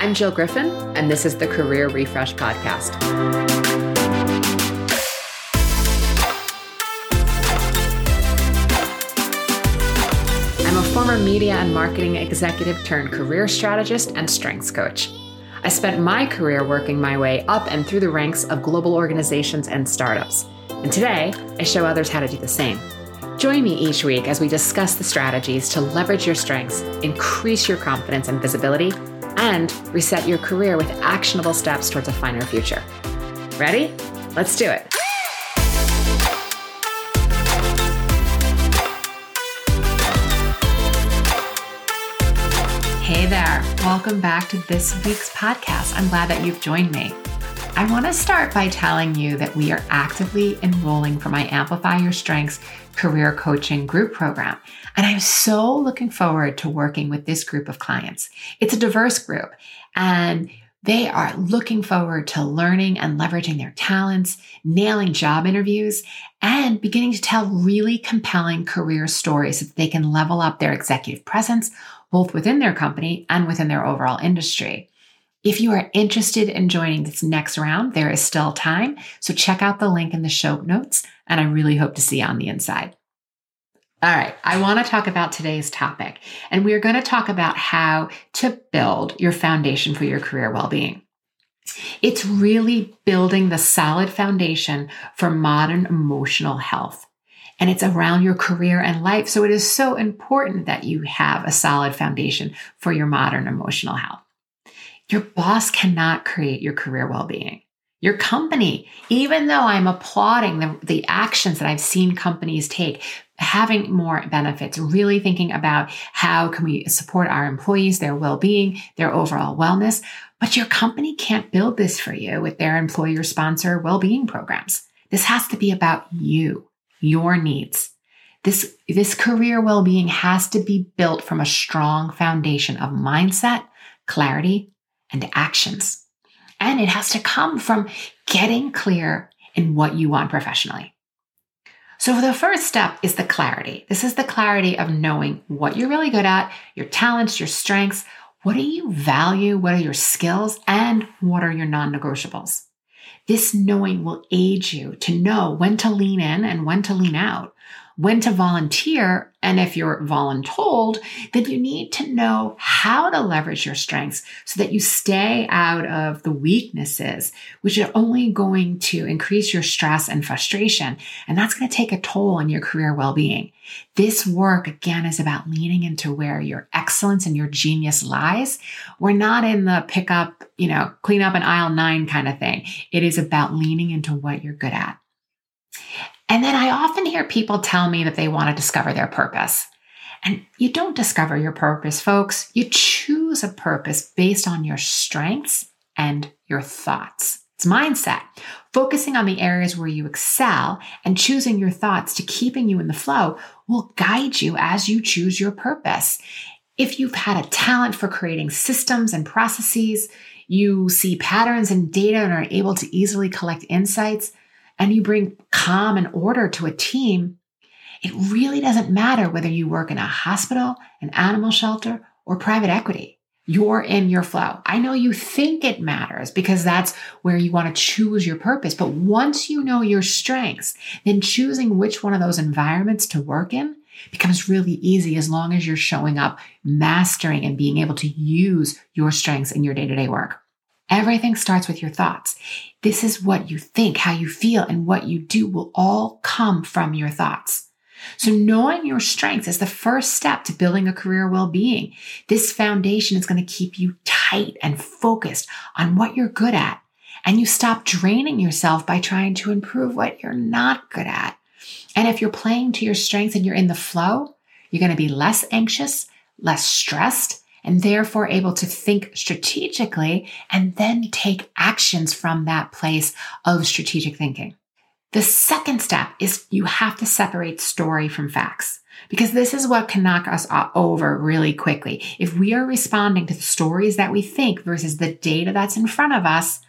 I'm Jill Griffin, and this is the Career Refresh Podcast. I'm a former media and marketing executive turned career strategist and strengths coach. I spent my career working my way up and through the ranks of global organizations and startups. And today, I show others how to do the same. Join me each week as we discuss the strategies to leverage your strengths, increase your confidence and visibility, and reset your career with actionable steps towards a finer future. Ready? Let's do it. Hey there. Welcome back to this week's podcast. I'm glad that you've joined me. I want to start by telling you that we are actively enrolling for my Amplify Your Strengths career coaching group program. And I'm so looking forward to working with this group of clients. It's a diverse group and they are looking forward to learning and leveraging their talents, nailing job interviews, and beginning to tell really compelling career stories so that they can level up their executive presence, both within their company and within their overall industry. If you are interested in joining this next round, there is still time. So check out the link in the show notes, and I really hope to see you on the inside. All right, I want to talk about today's topic, and we're going to talk about how to build your foundation for your career well being. It's really building the solid foundation for modern emotional health. And it's around your career and life. So it is so important that you have a solid foundation for your modern emotional health. Your boss cannot create your career well being. Your company, even though I'm applauding the, the actions that I've seen companies take, having more benefits, really thinking about how can we support our employees, their well-being, their overall wellness. But your company can't build this for you with their employer sponsor well-being programs. This has to be about you, your needs. This, this career well-being has to be built from a strong foundation of mindset, clarity, and actions. And it has to come from getting clear in what you want professionally. So the first step is the clarity. This is the clarity of knowing what you're really good at, your talents, your strengths, what do you value, what are your skills, and what are your non negotiables. This knowing will aid you to know when to lean in and when to lean out, when to volunteer. And if you're voluntold, then you need to know how to leverage your strengths so that you stay out of the weaknesses, which are only going to increase your stress and frustration. And that's going to take a toll on your career well-being. This work again is about leaning into where your excellence and your genius lies. We're not in the pick up, you know, clean up an aisle nine kind of thing. It is about leaning into what you're good at. And then I often hear people tell me that they want to discover their purpose. And you don't discover your purpose, folks. You choose a purpose based on your strengths and your thoughts. It's mindset, focusing on the areas where you excel and choosing your thoughts to keeping you in the flow will guide you as you choose your purpose. If you've had a talent for creating systems and processes, you see patterns and data and are able to easily collect insights, and you bring calm and order to a team, it really doesn't matter whether you work in a hospital, an animal shelter, or private equity. You're in your flow. I know you think it matters because that's where you want to choose your purpose. But once you know your strengths, then choosing which one of those environments to work in becomes really easy as long as you're showing up, mastering and being able to use your strengths in your day to day work. Everything starts with your thoughts. This is what you think, how you feel, and what you do will all come from your thoughts. So knowing your strengths is the first step to building a career well-being. This foundation is going to keep you tight and focused on what you're good at. And you stop draining yourself by trying to improve what you're not good at. And if you're playing to your strengths and you're in the flow, you're going to be less anxious, less stressed, and therefore able to think strategically and then take actions from that place of strategic thinking. The second step is you have to separate story from facts because this is what can knock us over really quickly. If we are responding to the stories that we think versus the data that's in front of us,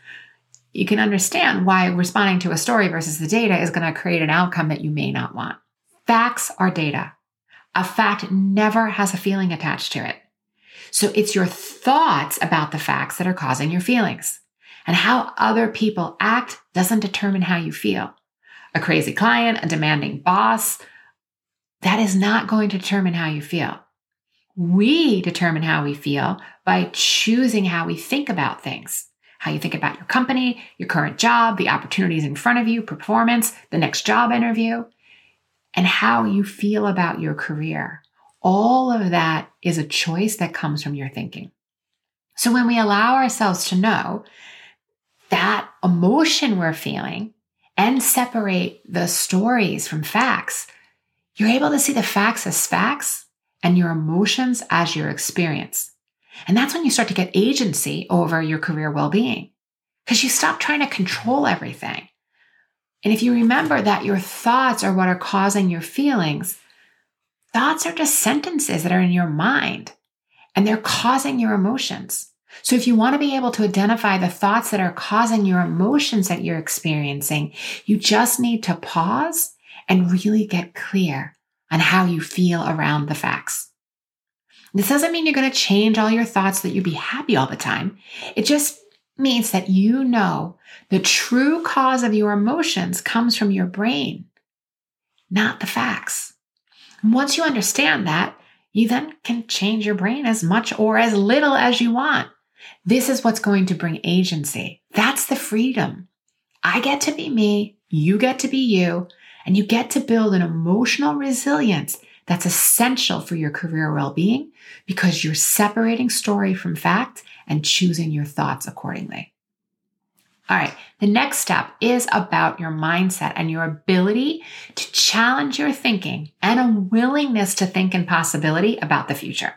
you can understand why responding to a story versus the data is going to create an outcome that you may not want. Facts are data. A fact never has a feeling attached to it. So it's your thoughts about the facts that are causing your feelings. And how other people act doesn't determine how you feel. A crazy client, a demanding boss, that is not going to determine how you feel. We determine how we feel by choosing how we think about things. How you think about your company, your current job, the opportunities in front of you, performance, the next job interview, and how you feel about your career. All of that is a choice that comes from your thinking. So when we allow ourselves to know that emotion we're feeling and separate the stories from facts, you're able to see the facts as facts and your emotions as your experience. And that's when you start to get agency over your career well being because you stop trying to control everything. And if you remember that your thoughts are what are causing your feelings, thoughts are just sentences that are in your mind and they're causing your emotions. So if you want to be able to identify the thoughts that are causing your emotions that you're experiencing, you just need to pause and really get clear on how you feel around the facts. This doesn't mean you're going to change all your thoughts that you be happy all the time. It just means that you know the true cause of your emotions comes from your brain, not the facts. And once you understand that, you then can change your brain as much or as little as you want. This is what's going to bring agency. That's the freedom. I get to be me, you get to be you, and you get to build an emotional resilience that's essential for your career well being because you're separating story from fact and choosing your thoughts accordingly. All right, the next step is about your mindset and your ability to challenge your thinking and a willingness to think in possibility about the future.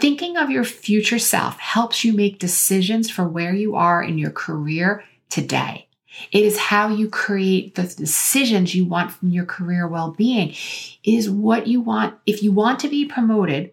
Thinking of your future self helps you make decisions for where you are in your career today. It is how you create the decisions you want from your career well being. It is what you want. If you want to be promoted,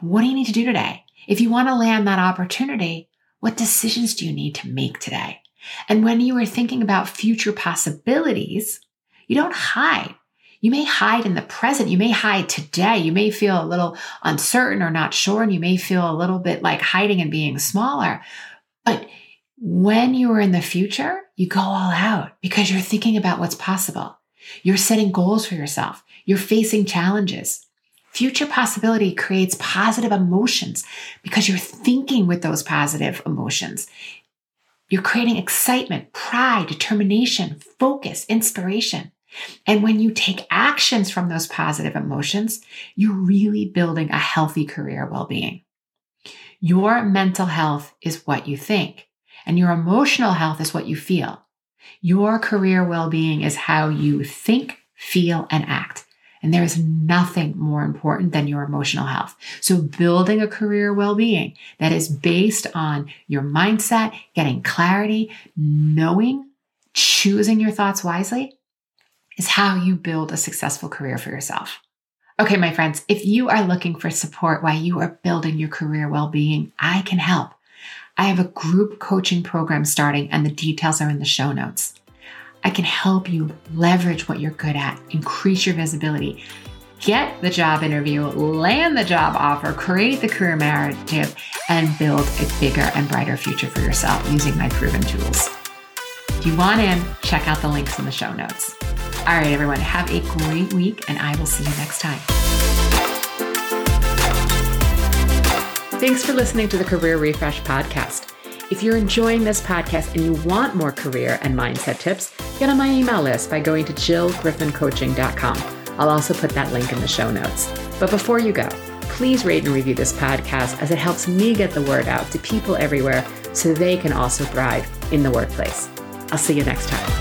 what do you need to do today? If you want to land that opportunity, what decisions do you need to make today? And when you are thinking about future possibilities, you don't hide. You may hide in the present. You may hide today. You may feel a little uncertain or not sure, and you may feel a little bit like hiding and being smaller. But when you are in the future, you go all out because you're thinking about what's possible. You're setting goals for yourself. You're facing challenges. Future possibility creates positive emotions because you're thinking with those positive emotions. You're creating excitement, pride, determination, focus, inspiration. And when you take actions from those positive emotions, you're really building a healthy career well being. Your mental health is what you think, and your emotional health is what you feel. Your career well being is how you think, feel, and act. And there is nothing more important than your emotional health. So building a career well-being that is based on your mindset, getting clarity, knowing, choosing your thoughts wisely is how you build a successful career for yourself. Okay, my friends, if you are looking for support while you are building your career well-being, I can help. I have a group coaching program starting and the details are in the show notes. I can help you leverage what you're good at, increase your visibility, get the job interview, land the job offer, create the career narrative, and build a bigger and brighter future for yourself using my proven tools. If you want in, check out the links in the show notes. All right, everyone, have a great week, and I will see you next time. Thanks for listening to the Career Refresh Podcast. If you're enjoying this podcast and you want more career and mindset tips, get on my email list by going to jillgriffincoaching.com. I'll also put that link in the show notes. But before you go, please rate and review this podcast as it helps me get the word out to people everywhere so they can also thrive in the workplace. I'll see you next time.